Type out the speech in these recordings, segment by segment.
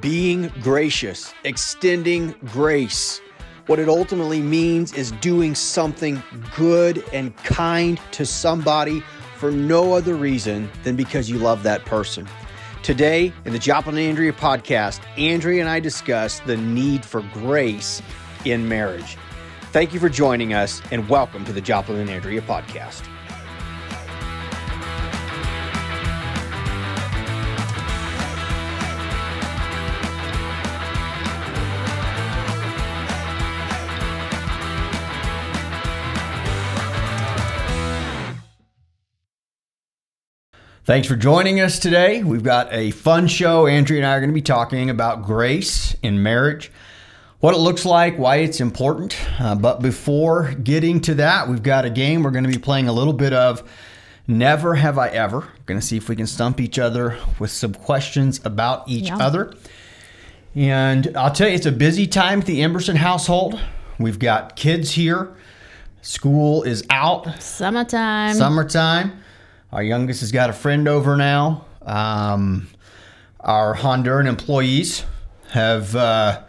being gracious, extending grace. What it ultimately means is doing something good and kind to somebody for no other reason than because you love that person. Today, in the Joplin and Andrea podcast, Andrea and I discuss the need for grace in marriage. Thank you for joining us and welcome to the Joplin and Andrea podcast. Thanks for joining us today. We've got a fun show. Andrea and I are going to be talking about grace in marriage, what it looks like, why it's important. Uh, but before getting to that, we've got a game we're going to be playing a little bit of Never Have I Ever. We're going to see if we can stump each other with some questions about each Yeah. other. And I'll tell you, it's a busy time at the Emerson household. We've got kids here. School is out. Summertime. Summertime. Our youngest has got a friend over now. Um, our Honduran employees have uh,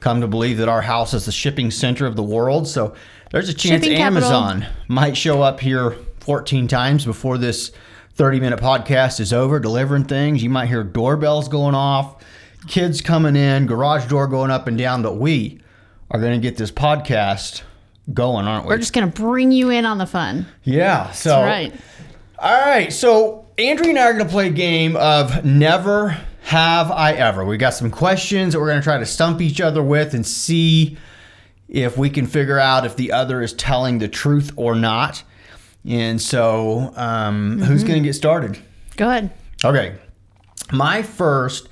come to believe that our house is the shipping center of the world. So there's a chance Shipping capital. Amazon might show up here 14 times before this 30 minute podcast is over, delivering things. You might hear doorbells going off, kids coming in, garage door going up and down. But we are going to get this podcast going, aren't we? We're just gonna bring you in on the fun. yeah. So That's right. All right, so Andrea and I are going to play a game of Never Have I Ever. We got some questions that we're going to try to stump each other with and see if we can figure out if the other is telling the truth or not. And so, um, who's going to get started? Go ahead. Okay, my first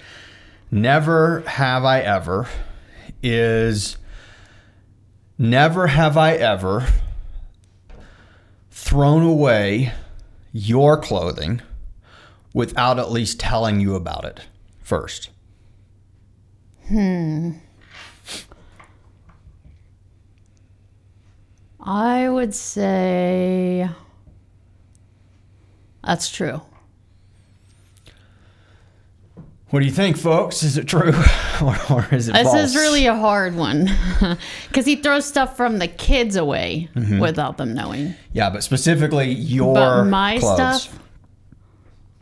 Never Have I Ever is Never have I ever thrown away your clothing without at least telling you about it first. Hmm. I would say that's true. What do you think, folks? Is it true or, or is it This false? is really a hard one because he throws stuff from the kids away Mm-hmm. without them knowing. yeah, but specifically your But my clothes. stuff,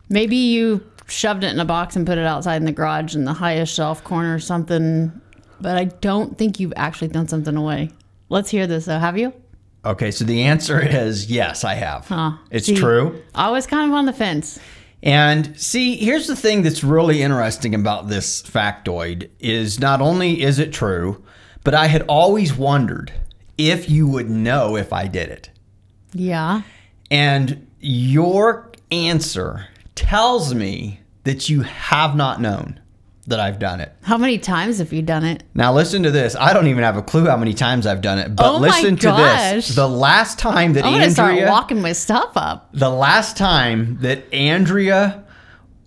maybe you shoved it in a box and put it outside in the garage in the highest shelf corner or something. But I don't think you've actually thrown something away. Let's hear this though. Have you? Okay, so the answer is yes, I have. Huh. It's See, true. I was kind of on the fence. And see, here's the thing that's really interesting about this factoid is not only is it true, but I had always wondered if you would know if I did it. Yeah. And your answer tells me that you have not known that I've done it. How many times have you done it? Now listen to this. I don't even have a clue how many times I've done it, but Oh listen to this. The last time that I'm gonna start Andrea walking my stuff up. the last time that Andrea,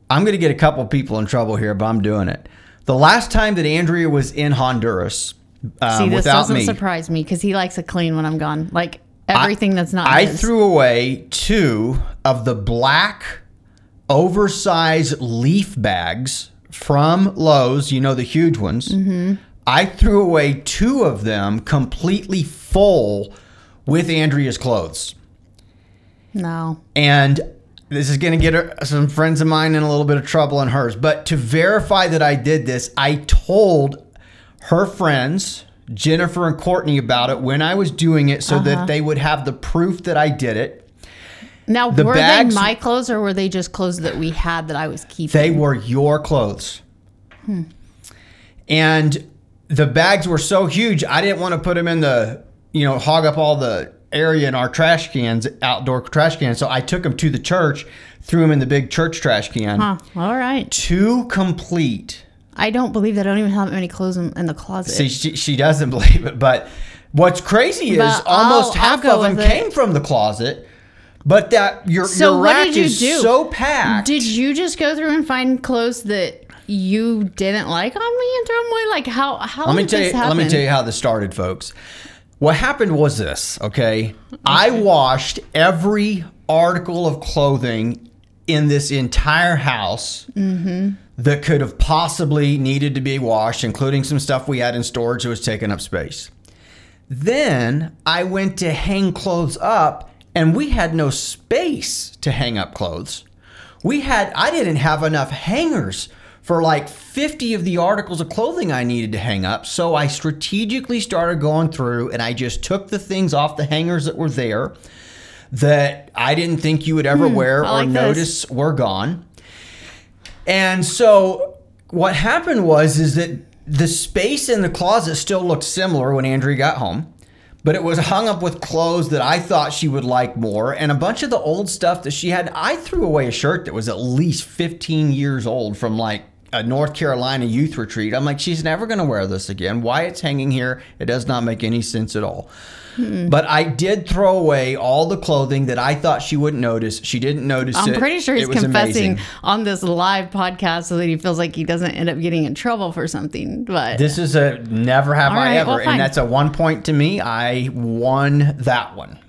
I'm going to get a couple people in trouble here, but I'm doing it. The last time that Andrea was in Honduras um, See, this doesn't me, surprise me because he likes it clean when I'm gone. Like everything that's not. I his. threw away two of the black oversized leaf bags from Lowe's, you know, the huge ones. Mm-hmm. I threw away two of them completely full with Andrea's clothes. No. and this is going to get her, some friends of mine in a little bit of trouble and hers. But to verify that I did this, I told her friends, Jennifer and Courtney, about it when I was doing it so Uh-huh. that they would have the proof that I did it. Now, The were bags- they my clothes or were they just clothes that we had that I was keeping? They were your clothes. Hmm. And the bags were so huge, I didn't want to put them in the, you know, hog up all the area in our trash cans, outdoor trash cans. So I took them to the church, threw them in the big church trash can. Huh. All right. Two complete. I don't believe that. I don't even have any clothes in, in the closet. See, she, she doesn't believe it, but what's crazy is But almost I'll- I'll half of them with it. came from the closet. But that your So your rack is do? so packed. Did you just go through and find clothes that you didn't like on me and throw them away? Like how how let me tell you. happen? Let me tell you how this started, folks. What happened was this. Okay, I washed every article of clothing in this entire house Mm-hmm. that could have possibly needed to be washed, including some stuff we had in storage that was taking up space. Then I went to hang clothes up, and we had no space to hang up clothes. We had, I didn't have enough hangers for like 50 of the articles of clothing I needed to hang up. So I strategically started going through and I just took the things off the hangers that were there that I didn't think you would ever hmm, wear I or like this. notice were gone. And so what happened was is that the space in the closet still looked similar when Andrea got home, but it was hung up with clothes that I thought she would like more and a bunch of the old stuff that she had. I threw away a shirt that was at least 15 years old from like a North Carolina youth retreat. I'm like, she's never going to wear this again. Why it's hanging here, it does not make any sense at all. Hmm. But I did throw away all the clothing that I thought she wouldn't notice. She didn't notice I'm it. pretty sure he's confessing amazing. on this live podcast so that he feels like he doesn't end up getting in trouble for something. But This is a never have All I right, ever, well, and that's a one point to me. I won that one.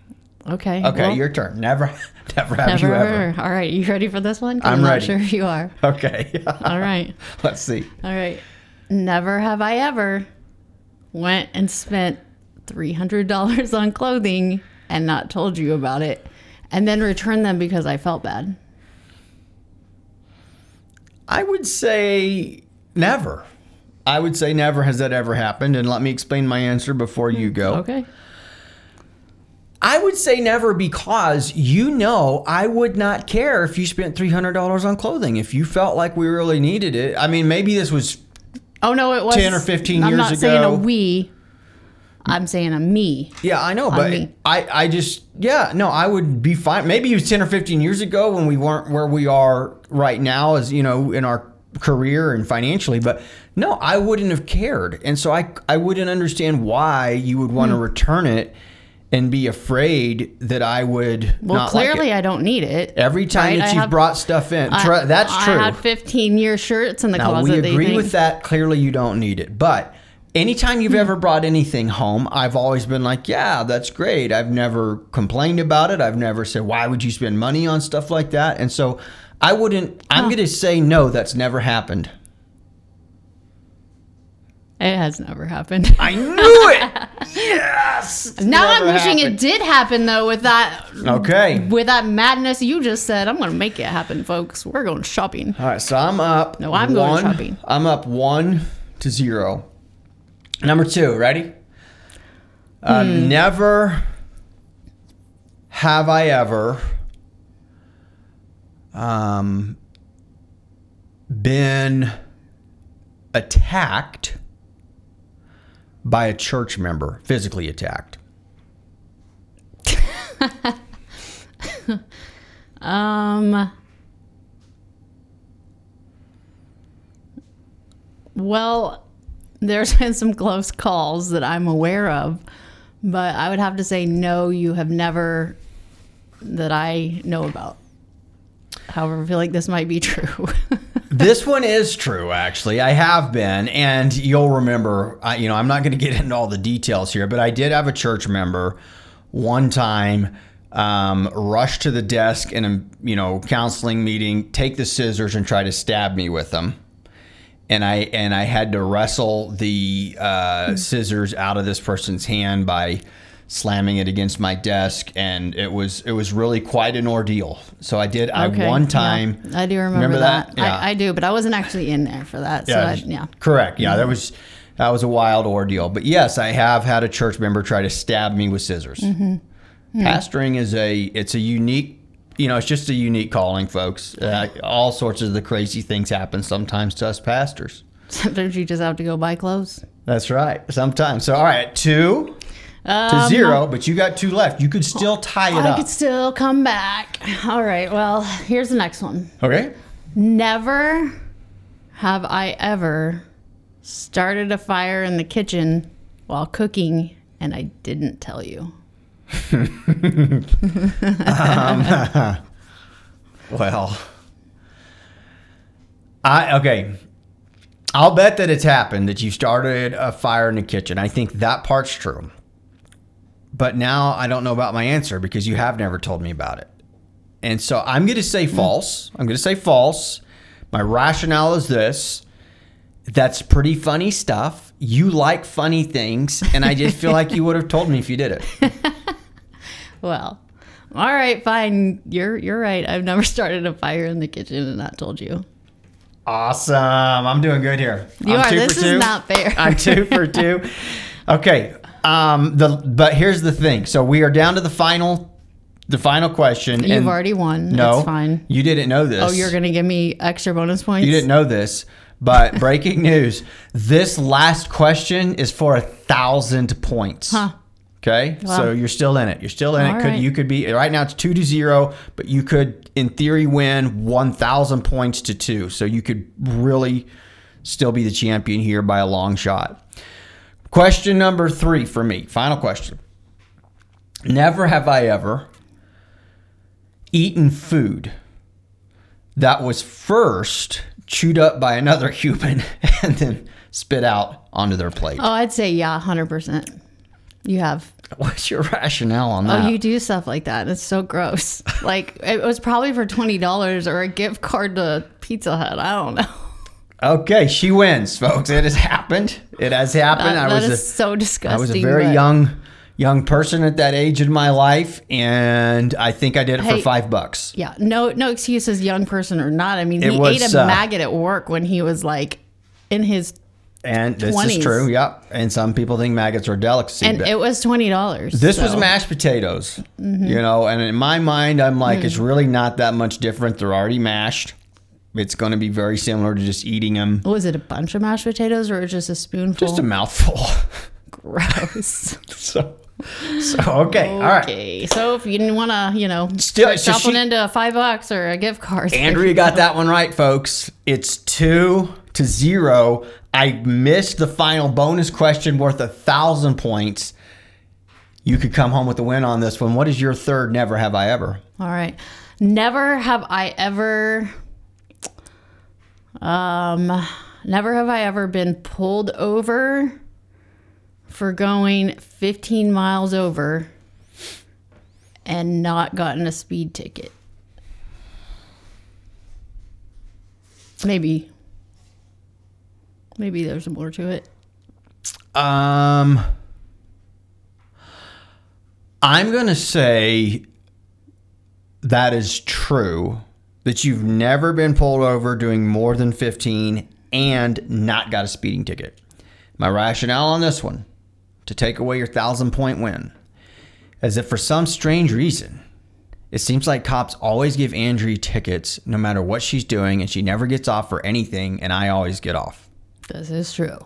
okay, Okay, well, your turn. Never, never have never you ever. All right, you ready for this one? I'm I'm not ready. sure you are. Okay. All right, Let's see. all right. Never have I ever went and spent three hundred dollars on clothing and not told you about it, and then returned them because I felt bad. I would say never. I would say never has that ever happened. And let me explain my answer before you go. Mm, okay. I would say never because you know I would not care if you spent $300 on clothing. If you felt like we really needed it. I mean, maybe this was Oh no, it was 10 or 15 I'm years not saying a ago. we. I'm saying a me. Yeah, I know, but me. I, I just, yeah, no, I would be fine. Maybe it was 10 or 15 years ago when we weren't where we are right now, as you know, in our career and financially, but no, I wouldn't have cared. And so I, I wouldn't understand why you would Hmm. want to return it and be afraid that I would Well, not like clearly I don't need it. Every time right? that I you've have- brought stuff in, I- that's I true. had 15 year shirts in the Now closet. we agree with that. Clearly, you don't need it. But anytime you've ever brought anything home, I've always been like, "Yeah, that's great." I've never complained about it. I've never said, "Why would you spend money on stuff like that?" And so, I wouldn't. I'm going to say no. That's never happened. It has never happened. I knew it. yes. it's now I'm wishing happened. it did happen though. With that, Okay. with that madness you just said, I'm going to make it happen, folks. We're going shopping. All right, so I'm up. No, I'm going shopping. I'm up one to zero. Number two, ready? Uh, Hmm. Never have I ever um, been attacked by a church member, physically attacked. Um. Well, there's been some close calls that I'm aware of, but I would have to say no. You have never that I know about. However, I feel like this might be true. this one is true, actually. I have been, and you'll remember. I, you know, I'm not going to get into all the details here, but I did have a church member one time um, rush to the desk in a you know counseling meeting, take the scissors, and try to stab me with them. And I and I had to wrestle the uh, scissors out of this person's hand by slamming it against my desk, and it was it was really quite an ordeal. So I did. I Okay, one yeah. time. I do remember, Remember that. that? Yeah. I, I do, but I wasn't actually in there for that. So I, yeah. Correct. Yeah, that was that was a wild ordeal. But yes, I have had a church member try to stab me with scissors. Mm-hmm. Pastoring is a it's a unique, you know, it's just a unique calling, folks. Uh, all sorts of the crazy things happen sometimes to us pastors. Sometimes you just have to go buy clothes. That's right. Sometimes. So all right, two to zero, but you got two left. You could still tie it Um, I up. could still come back. All right. Well, here's the next one. okay. Never have I ever started a fire in the kitchen while cooking and I didn't tell you. Um, well, I okay. I'll bet that it's happened that you started a fire in the kitchen. I think that part's true. But now I don't know about my answer because you have never told me about it. And so I'm going to say hmm. false. I'm going to say false My rationale is this. That's pretty funny stuff. You like funny things, and I just feel like you would have told me if you did it. Well, all right, fine. You're you're right. I've never started a fire in the kitchen and not told you. Awesome. I'm doing good here. You I'm are. This is not fair. I'm two for two. Okay. Um. The but here's the thing. So we are down to the final, the final question. You've already won. no, It's fine. You didn't know this. Oh, you're gonna give me extra bonus points. You didn't know this, but breaking news: this last question is for a thousand points. Huh. Okay, Wow. so you're still in it. You're still in All it. Could right. you could be right now? It's two to zero, but you could, in theory, win one thousand points to two. So you could really still be the champion here by a long shot. Question number three for me. Final question. Never have I ever eaten food that was first chewed up by another human and then spit out onto their plate. Oh, I'd say yeah, hundred percent. You have. What's your rationale on that? Oh, you do stuff like that. It's so gross. like it was probably for twenty dollars or a gift card to Pizza Hut. I don't know. okay, she wins, folks. It has happened. It has happened. That, I that was is a, so disgusting. I was a very but- young young person at that age in my life, and I think I did it for five bucks. Yeah, no, no excuses, young person or not. I mean, he was, ate a uh, maggot at work when he was like in his, And this 20s. is true. Yep. And some people think maggots are a delicacy. and it was twenty dollars. This was mashed potatoes, Mm-hmm. you know, and in my mind, I'm like, Mm. it's really not that much different. They're already mashed. It's going to be very similar to just eating them. Was it a bunch of mashed potatoes or just a spoonful? Just a mouthful. gross. so, so okay, all right. Okay, so if you didn't want to, you know, Still- so she- into a five bucks or a gift card. Andrea got that one right, folks. It's two to zero. I missed the final bonus question worth a thousand points. You could come home with a win on this one. What is your third? Never have I ever. All right. Never have I ever um never have I ever been pulled over for going 15 miles over and not gotten a speed ticket. Maybe maybe there's more to it. Um, I'm going to say that is true that you've never been pulled over doing more than 15 and not got a speeding ticket. My rationale on this one to take away your thousand point win As if for some strange reason, it seems like cops always give Andrea tickets no matter what she's doing, and she never gets off for anything, and I always get off. This is true.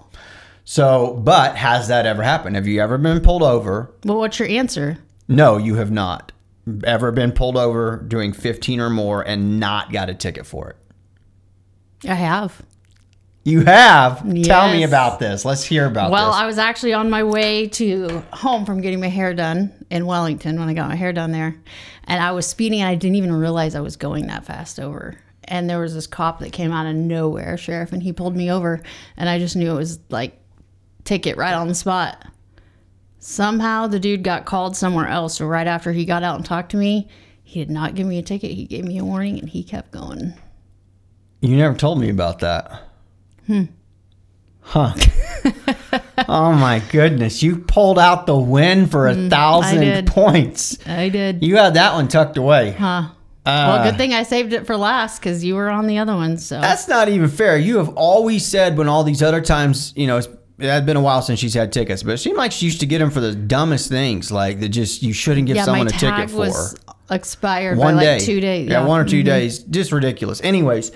So, but has that ever happened? Have you ever been pulled over? Well, what's your answer? No, you have not ever been pulled over doing 15 or more and not got a ticket for it. I have. You have. Tell me about this. Let's hear about Well, this. Well, I was actually on my way to home from getting my hair done in Wellington when I got my hair done there. And I was speeding and I didn't even realize I was going that fast over. And there was this cop that came out of nowhere, sheriff, and he pulled me over. And I just knew it was like ticket right on the spot. Somehow the dude got called somewhere else. So right after he got out and talked to me, he did not give me a ticket. He gave me a warning and he kept going. you never told me about that. Hmm. Huh. oh my goodness. You pulled out the win for a thousand Mm, did. points. I did. You had that one tucked away. Huh. Uh, well, good thing I saved it for last because you were on the other one. So That's not even fair. You have always said when all these other times, you know, it's, it had been a while since she's had tickets, but it seemed like she used to get them for the dumbest things, like that just you shouldn't give yeah, someone a ticket for expired one by day, like two days. Yeah, one or 2 days, just ridiculous. Anyways,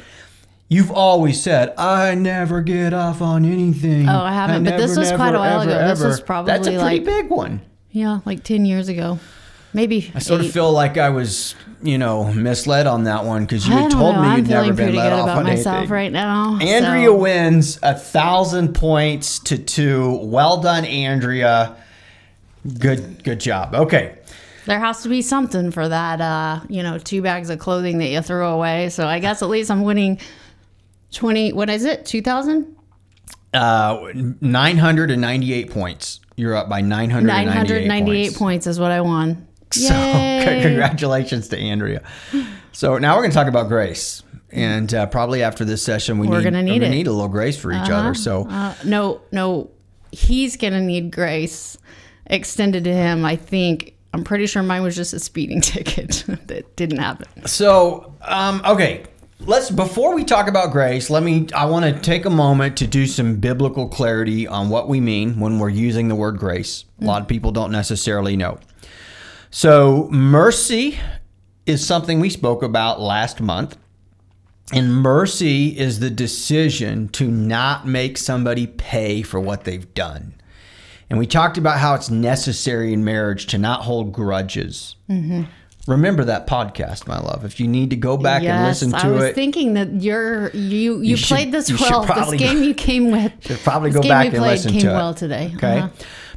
you've always said I never get off on anything. Oh, I haven't, but this never, was quite a while ever, ago. This was probably that's a pretty like- big one. Yeah, like ten years ago, maybe. I sort of feel like I was, you know, misled on that one because you I had told know. me I'm you'd never been let good off about on myself anything. right now. Andrea so- wins a thousand points to two. Well done, Andrea. Good, good job. Okay, There has to be something for that. Uh, you know, two bags of clothing that you throw away. So I guess at least I'm winning twenty. What is it? Two thousand. uh, nine hundred and ninety-eight points. You're up by nine hundred Nine hundred ninety-eight points. points is what I won. Yay. So, congratulations to Andrea. So, now we're going to talk about grace. And uh, probably after this session, we We're gonna need we it. need a little grace for each other. So, Uh, no, no, he's gonna need grace extended to him. I think. I'm pretty sure mine was just a speeding ticket that didn't happen. So, um, okay, let's before we talk about grace, let me. I want to take a moment to do some biblical clarity on what we mean when we're using the word grace. A lot of people don't necessarily know. So, mercy is something we spoke about last month. And mercy is the decision to not make somebody pay for what they've done. And we talked about how it's necessary in marriage to not hold grudges. Mm-hmm. Remember that podcast, my love. If you need to go back and listen to it, I was it, thinking that you're you you, should- played this you well. This game you came with. should probably this go back and listen came to it. well today. Okay. Uh-huh.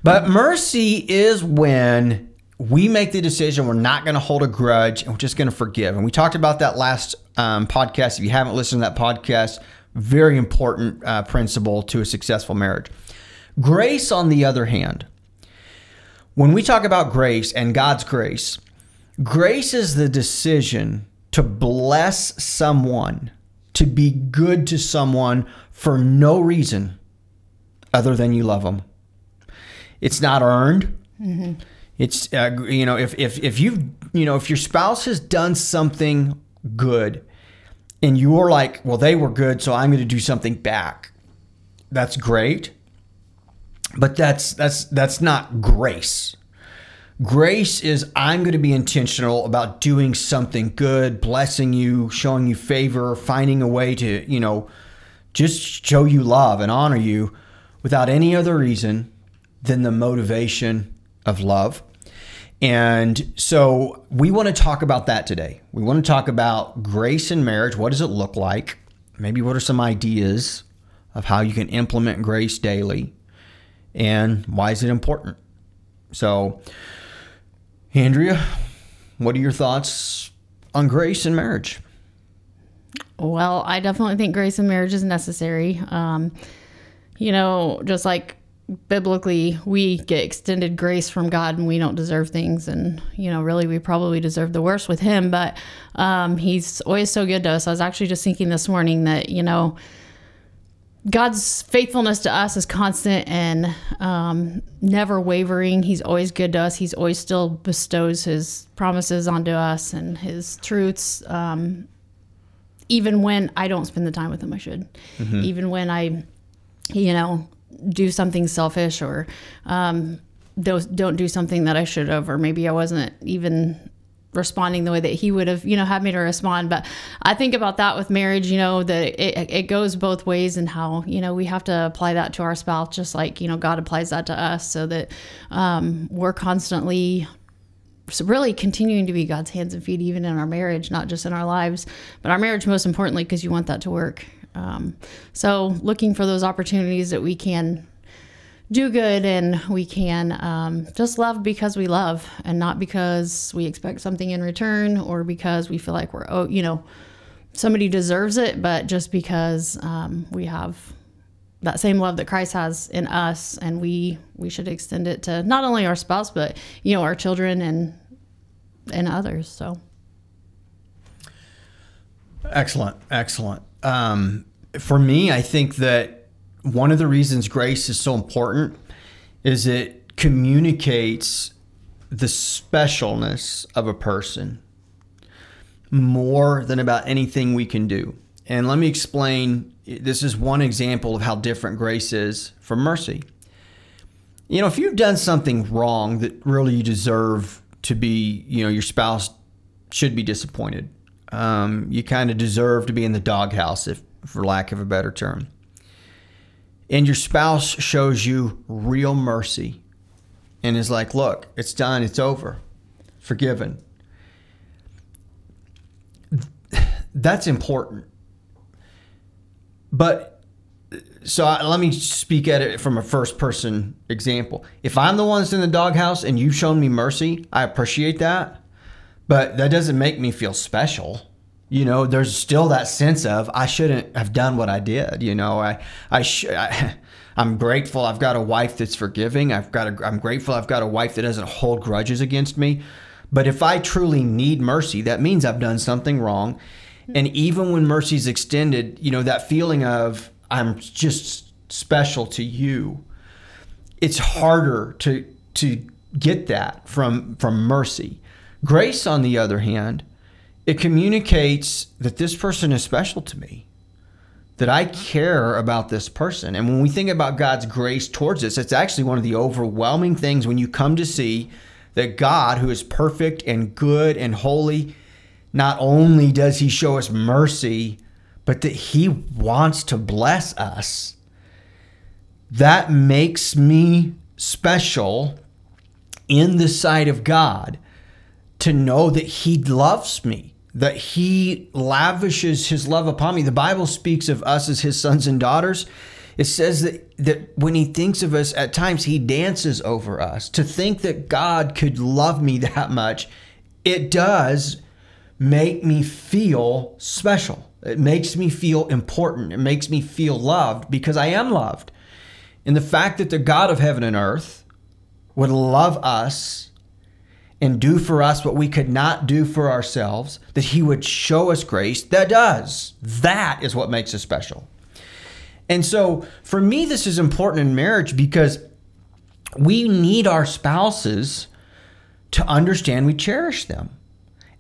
But mercy is when we make the decision we're not going to hold a grudge and we're just going to forgive. And we talked about that last um, podcast. If you haven't listened to that podcast, very important uh, principle to a successful marriage. Grace, on the other hand, when we talk about grace and God's grace, grace is the decision to bless someone, to be good to someone for no reason other than you love them. It's not earned. It's uh, you know if if if you you know if your spouse has done something good, and you're like, well, they were good, so I'm going to do something back. That's great, but that's that's that's not grace. Grace is I'm going to be intentional about doing something good, blessing you, showing you favor, finding a way to, you know, just show you love and honor you without any other reason than the motivation of love. And so we want to talk about that today. We want to talk about grace in marriage. What does it look like? Maybe what are some ideas of how you can implement grace daily? And why is it important? So, Andrea, what are your thoughts on grace in marriage? Well, I definitely think grace in marriage is necessary. Um, you know, just like biblically, we get extended grace from God and we don't deserve things. And, you know, really, we probably deserve the worst with Him, but um, He's always so good to us. I was actually just thinking this morning that, you know, God's faithfulness to us is constant and um, never wavering. He's always good to us. He's always still bestows His promises onto us and His truths. Um, even when I don't spend the time with him I should. Even when I, you know, do something selfish or um, don't, don't do something that I should have, or maybe I wasn't even responding the way that he would have, you know, had me to respond. But I think about that with marriage, you know, that it, it goes both ways and how, you know, we have to apply that to our spouse, just like, you know, God applies that to us so that um, we're constantly really continuing to be God's hands and feet, even in our marriage, not just in our lives, but our marriage most importantly, because you want that to work. Um, so looking for those opportunities that we can do good and we can um, just love because we love and not because we expect something in return or because we feel like we're, oh, you know, somebody deserves it, but just because um, we have that same love that Christ has in us, and we we should extend it to not only our spouse, but you know our children and and others. So Excellent, excellent. Um, for me, I think that one of the reasons grace is so important is it communicates the specialness of a person more than about anything we can do. And let me explain this is one example of how different grace is from mercy. You know, if you've done something wrong that really you deserve to be, you know, your spouse should be disappointed. Um, you kind of deserve to be in the doghouse, if for lack of a better term. And your spouse shows you real mercy and is like, look, it's done, it's over, forgiven. That's important. But so I, let me speak at it from a first person example. If I'm the one that's in the doghouse and you've shown me mercy, I appreciate that. But that doesn't make me feel special. You know, there's still that sense of I shouldn't have done what I did. You know, I I, sh- I I'm grateful I've got a wife that's forgiving. I've got a I'm grateful I've got a wife that doesn't hold grudges against me. But if I truly need mercy, that means I've done something wrong. And even when mercy's extended, you know, that feeling of I'm just special to you, it's harder to to get that from from mercy. Grace, on the other hand, it communicates that this person is special to me, that I care about this person. And when we think about God's grace towards us, it's actually one of the overwhelming things when you come to see that God, who is perfect and good and holy, not only does he show us mercy, but that he wants to bless us. That makes me special in the sight of God to know that he loves me that he lavishes his love upon me. The Bible speaks of us as his sons and daughters. It says that, that when he thinks of us, at times he dances over us. To think that God could love me that much, it does make me feel special. It makes me feel important. It makes me feel loved because I am loved. And the fact that the God of heaven and earth would love us and do for us what we could not do for ourselves, that He would show us grace, that does. That is what makes us special. And so for me, this is important in marriage because we need our spouses to understand we cherish them.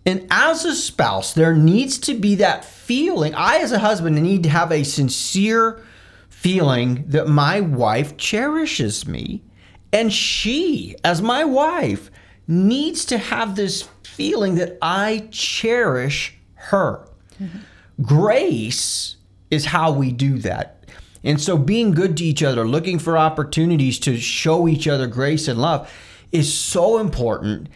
And as a spouse, there needs to be that feeling. I, as a husband, need to have a sincere feeling that my wife cherishes me. And she, as my wife, needs to have this feeling that I cherish her. Mm-hmm. Grace is how we do that. And so being good to each other, looking for opportunities to show each other grace and love is so important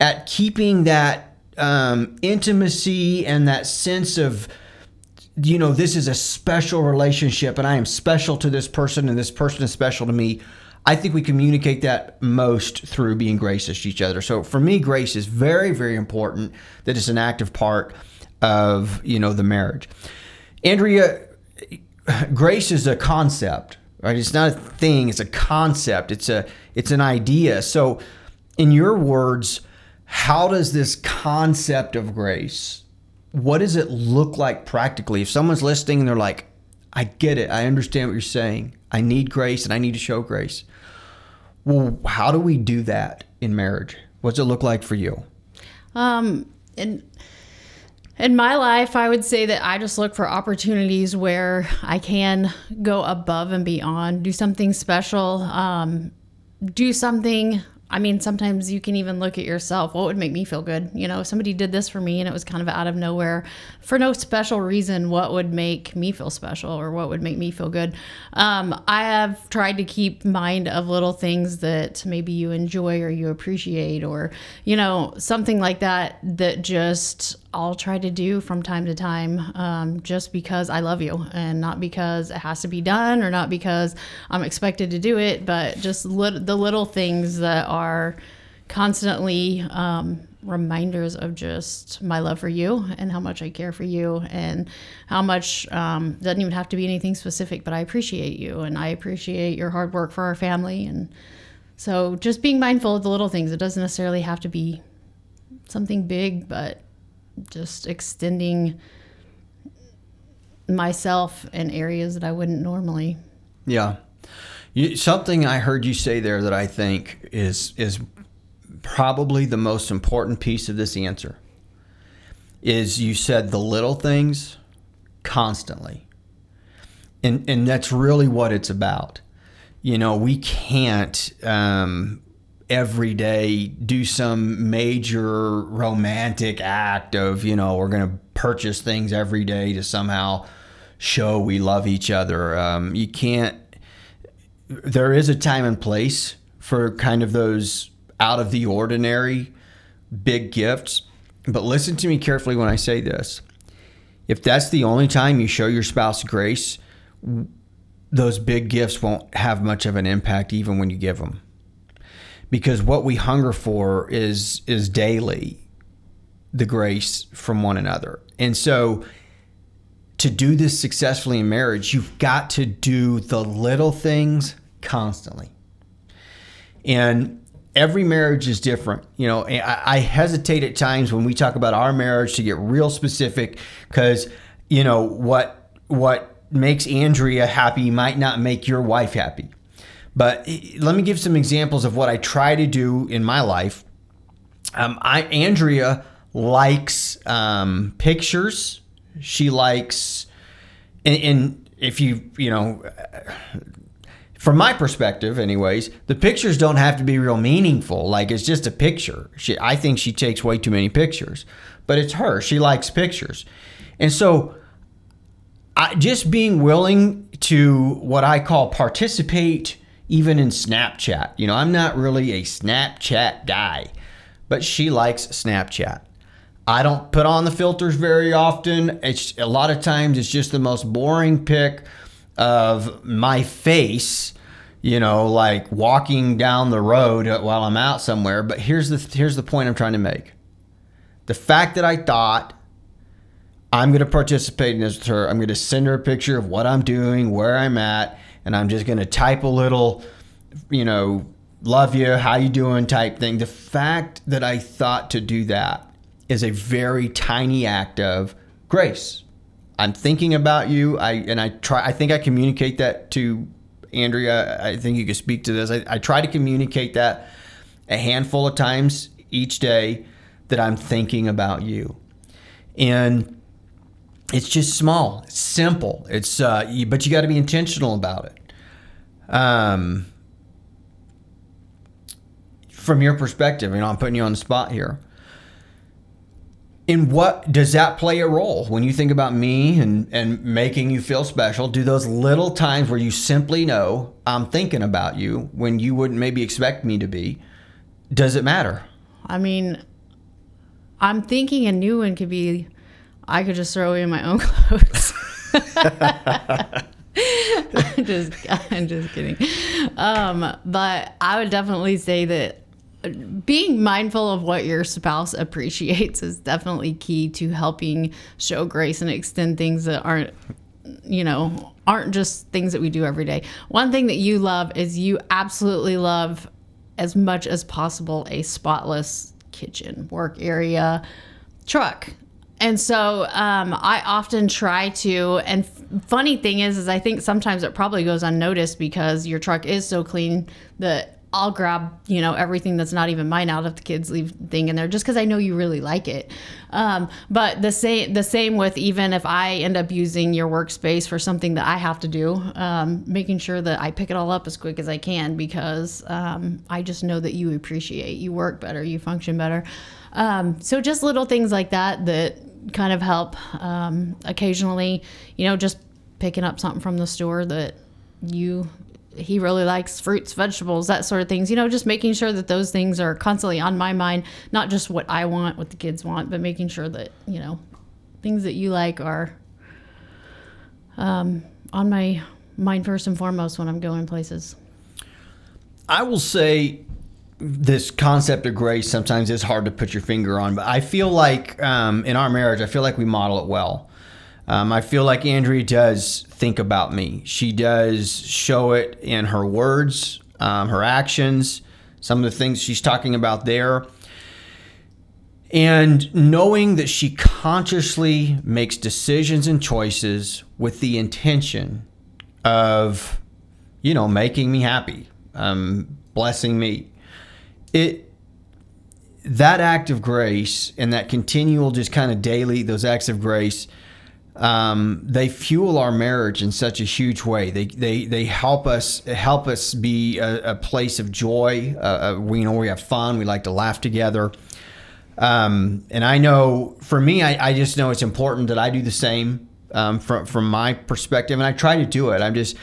at keeping that um, intimacy and that sense of you know this is a special relationship and i am special to this person and this person is special to me I think we communicate that most through being gracious to each other. So for me, grace is very, very important. That it's an active part of you know the marriage. Andrea, grace is a concept, right? It's not a thing. It's a concept. It's a it's an idea. So, in your words, how does this concept of grace? What does it look like practically? If someone's listening and they're like, I get it. I understand what you're saying. I need grace and I need to show grace. Well, how do we do that in marriage? What's it look like for you? Um, in in my life, I would say that I just look for opportunities where I can go above and beyond, do something special, um, do something I mean, sometimes you can even look at yourself. What would make me feel good? You know, if somebody did this for me and it was kind of out of nowhere for no special reason, what would make me feel special or what would make me feel good? Um, I have tried to keep mind of little things that maybe you enjoy or you appreciate or, you know, something like that that just I'll try to do from time to time um, just because I love you and not because it has to be done or not because I'm expected to do it, but just the little things that are constantly um, reminders of just my love for you and how much I care for you and how much um, doesn't even have to be anything specific, but I appreciate you and I appreciate your hard work for our family. And so just being mindful of the little things, it doesn't necessarily have to be something big, but just extending myself in areas that I wouldn't normally. Yeah. You, something I heard you say there that I think is is probably the most important piece of this answer is you said the little things constantly. And and that's really what it's about. You know, we can't um, every day do some major romantic act of, you know, we're going to purchase things every day to somehow show we love each other. Um, you can't, there is a time and place for kind of those out of the ordinary big gifts. But listen to me carefully when I say this. If that's the only time you show your spouse grace, those big gifts won't have much of an impact even when you give them because what we hunger for is is daily the grace from one another. And so to do this successfully in marriage, you've got to do the little things constantly. And every marriage is different. You know, I, I hesitate at times when we talk about our marriage to get real specific because, you know, what what makes Andrea happy might not make your wife happy. But let me give some examples of what I try to do in my life. Um, I Andrea likes um, pictures. She likes, and, and if you you know from my perspective, anyways, the pictures don't have to be real meaningful. Like it's just a picture. She, I think she takes way too many pictures, but it's her. She likes pictures, and so I, just being willing to what I call participate, even in Snapchat. You know, I'm not really a Snapchat guy, but she likes Snapchat. I don't put on the filters very often. It's a lot of times it's just the most boring pic of my face, you know, like walking down the road while I'm out somewhere. But here's the here's the point I'm trying to make. The fact that I thought I'm going to participate in this with her, I'm going to send her a picture of what I'm doing, where I'm at, and I'm just going to type a little, you know, love you, how you doing type thing. The fact that I thought to do that is a very tiny act of grace. I'm thinking about you. I and I try. I think I communicate that to Andrea. I think you can speak to this. I, I try to communicate that a handful of times each day that I'm thinking about you, and it's just small, it's simple. It's uh, you, but you got to be intentional about it. Um, from your perspective, you know, I'm putting you on the spot here in what does that play a role when you think about me and and making you feel special do those little times where you simply know i'm thinking about you when you wouldn't maybe expect me to be does it matter i mean i'm thinking a new one could be i could just throw in my own clothes I'm just I'm just kidding. Um, but I would definitely say that being mindful of what your spouse appreciates is definitely key to helping show grace and extend things that aren't you know aren't just things that we do every day one thing that you love is you absolutely love as much as possible a spotless kitchen work area truck and so um, I often try to. And f- funny thing is, is I think sometimes it probably goes unnoticed because your truck is so clean that I'll grab, you know, everything that's not even mine out of the kids leave thing in there just because I know you really like it. Um, but the same the same with even if I end up using your workspace for something that I have to do, um, making sure that I pick it all up as quick as I can because um, I just know that you appreciate you work better, you function better. Um, so just little things like that that kind of help. Um, occasionally, you know, just picking up something from the store that you he really likes fruits, vegetables, that sort of things. You know, just making sure that those things are constantly on my mind, not just what I want, what the kids want, but making sure that, you know, things that you like are um, on my mind first and foremost when I'm going places. I will say this concept of grace sometimes is hard to put your finger on, but I feel like um, in our marriage, I feel like we model it well. Um, I feel like Andrea does think about me. She does show it in her words, um, her actions, some of the things she's talking about there. And knowing that she consciously makes decisions and choices with the intention of, you know, making me happy, um, blessing me. It that act of grace and that continual, just kind of daily, those acts of grace um, they fuel our marriage in such a huge way. They they they help us help us be a, a place of joy. Uh, uh, we you know we have fun. We like to laugh together. Um, and I know for me, I, I, just know it's important that I do the same um, from from my perspective, and I try to do it. I'm just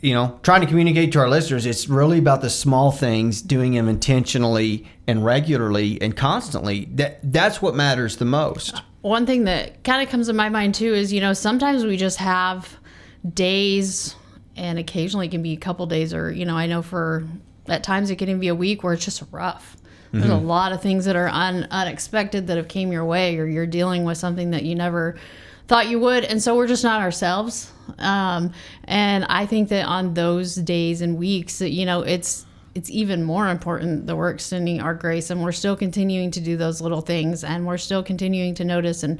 you know trying to communicate to our listeners. It's really about the small things, doing them intentionally and regularly and constantly. That that's what matters the most one thing that kind of comes to my mind too is you know sometimes we just have days and occasionally it can be a couple days or you know i know for at times it can even be a week where it's just rough mm-hmm. there's a mm-hmm. lot of things that are un, unexpected that have came your way or you're dealing with something that you never thought you would and so we're just not ourselves. Um, and i think that on those days and weeks you know it's it's even more important that we're extending our grace and we're still continuing to do those little things and we're still continuing to notice and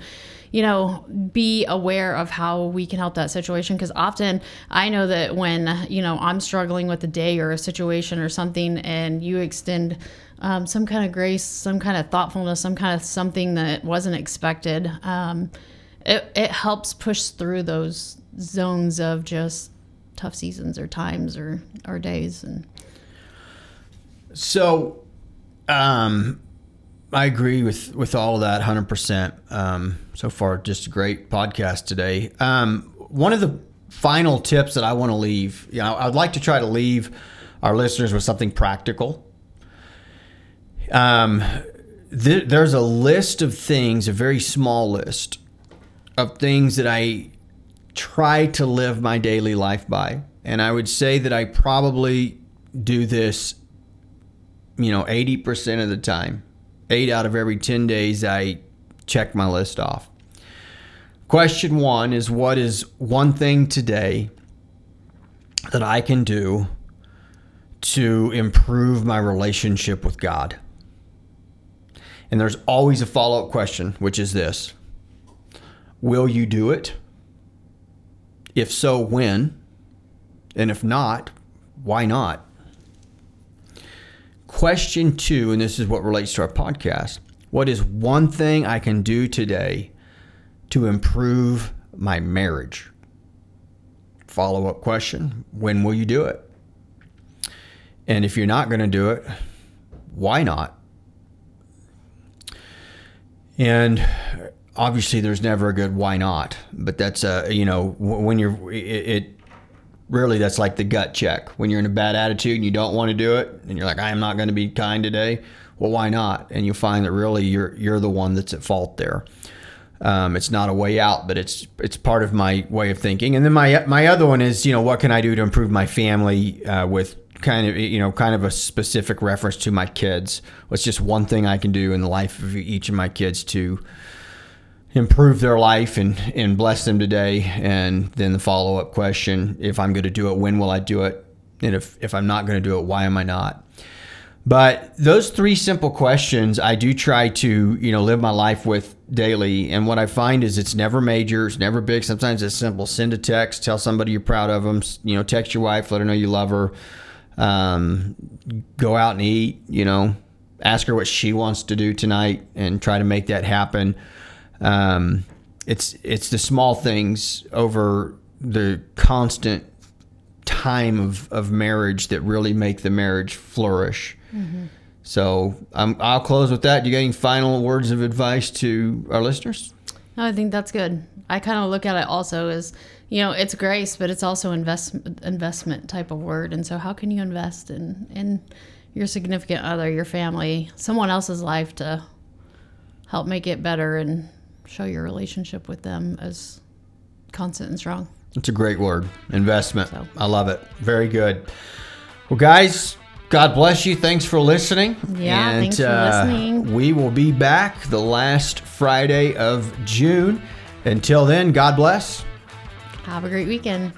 you know be aware of how we can help that situation. Because often i know that when you know i'm struggling with a day or a situation or something and you extend um, some kind of grace some kind of thoughtfulness some kind of something that wasn't expected um, it, it helps push through those zones of just tough seasons or times or or days and So, um, I agree with with all of that, hundred percent. Um, so far, just a great podcast today. Um, one of the final tips that I want to leave, you know, I'd like to try to leave our listeners with something practical. Um, th- there's a list of things, a very small list of things that I try to live my daily life by, and I would say that I probably do this you know, 80% of the time, eight out of every 10 days, I check my list off. Question one is What is one thing today that I can do to improve my relationship with God? And there's always a follow up question, which is this Will you do it? If so, when? And if not, why not? Question two, and this is what relates to our podcast What is one thing I can do today to improve my marriage? Follow up question When will you do it? And if you're not going to do it, why not? And obviously, there's never a good why not, but that's a, you know, when you're, it, it really that's like the gut check. When you're in a bad attitude and you don't want to do it and you're like i am not going to be kind today well why not? And you find that really you're you're the one that's at fault there. Um, it's not a way out but it's it's part of my way of thinking. And then my my other one is you know what can i do to improve my family uh, with kind of you know kind of a specific reference to my kids? What's just one thing i can do in the life of each of my kids to improve their life and, and bless them today. And then the follow up question if I'm going to do it, when will I do it? And if, if I'm not going to do it, why am I not? But those three simple questions I do try to, you know, live my life with daily. And what I find is it's never major, it's never big. Sometimes it's simple. Send a text, tell somebody you're proud of them, you know, text your wife, let her know you love her. Um, go out and eat, you know, ask her what she wants to do tonight and try to make that happen. Um, it's it's the small things over the constant time of, of marriage that really make the marriage flourish. Mm-hmm. So um, I'll close with that. Do you got any final words of advice to our listeners? No, I think that's good. I kind of look at it also as, you know, it's grace, but it's also invest investment type of word. And so, how can you invest in in your significant other, your family, someone else's life to help make it better and show your relationship with them as constant and strong. It's a great word, investment. So. I love it. Very good. Well, guys, God bless you. Thanks for listening. Yeah, and, thanks for uh, listening. We will be back the last Friday of June. Until then, God bless. Have a great weekend.